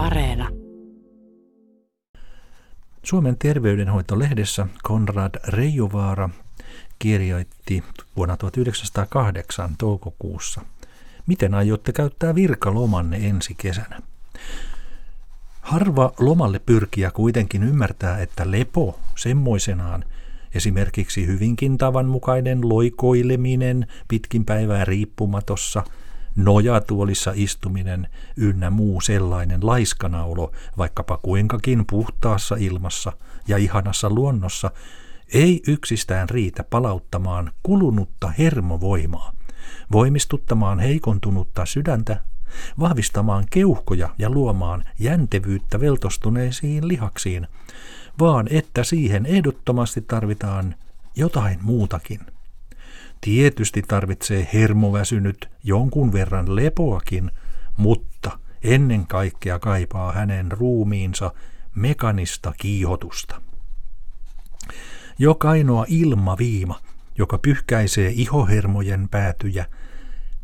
Areena. Suomen terveydenhoitolehdessä Konrad Reijovaara kirjoitti vuonna 1908 toukokuussa, miten aiotte käyttää virkalomanne ensi kesänä. Harva lomalle pyrkiä kuitenkin ymmärtää, että lepo semmoisenaan, esimerkiksi hyvinkin tavanmukainen loikoileminen pitkin päivää riippumatossa, nojatuolissa istuminen ynnä muu sellainen laiskanaulo, vaikkapa kuinkakin puhtaassa ilmassa ja ihanassa luonnossa, ei yksistään riitä palauttamaan kulunutta hermovoimaa, voimistuttamaan heikontunutta sydäntä vahvistamaan keuhkoja ja luomaan jäntevyyttä veltostuneisiin lihaksiin, vaan että siihen ehdottomasti tarvitaan jotain muutakin. Tietysti tarvitsee hermoväsynyt jonkun verran lepoakin, mutta ennen kaikkea kaipaa hänen ruumiinsa mekanista kiihotusta. Jokainoa ilmaviima, joka pyyhkäisee ihohermojen päätyjä –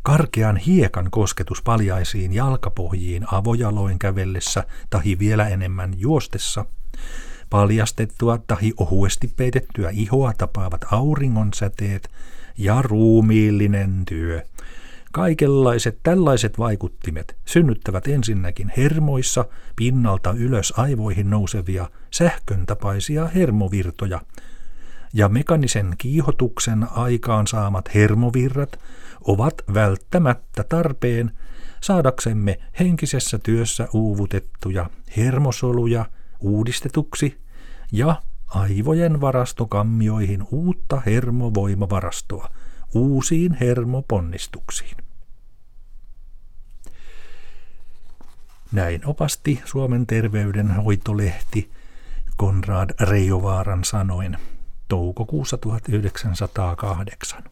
Karkean hiekan kosketus paljaisiin jalkapohjiin avojaloin kävellessä tahi vielä enemmän juostessa, paljastettua tahi ohuesti peitettyä ihoa tapaavat auringon säteet ja ruumiillinen työ. Kaikenlaiset tällaiset vaikuttimet synnyttävät ensinnäkin hermoissa pinnalta ylös aivoihin nousevia sähkön tapaisia hermovirtoja, ja mekanisen kiihotuksen aikaan saamat hermovirrat ovat välttämättä tarpeen saadaksemme henkisessä työssä uuvutettuja hermosoluja uudistetuksi ja aivojen varastokammioihin uutta hermovoimavarastoa uusiin hermoponnistuksiin. Näin opasti Suomen terveydenhoitolehti Konrad Reijovaaran sanoin toukokuussa 1908.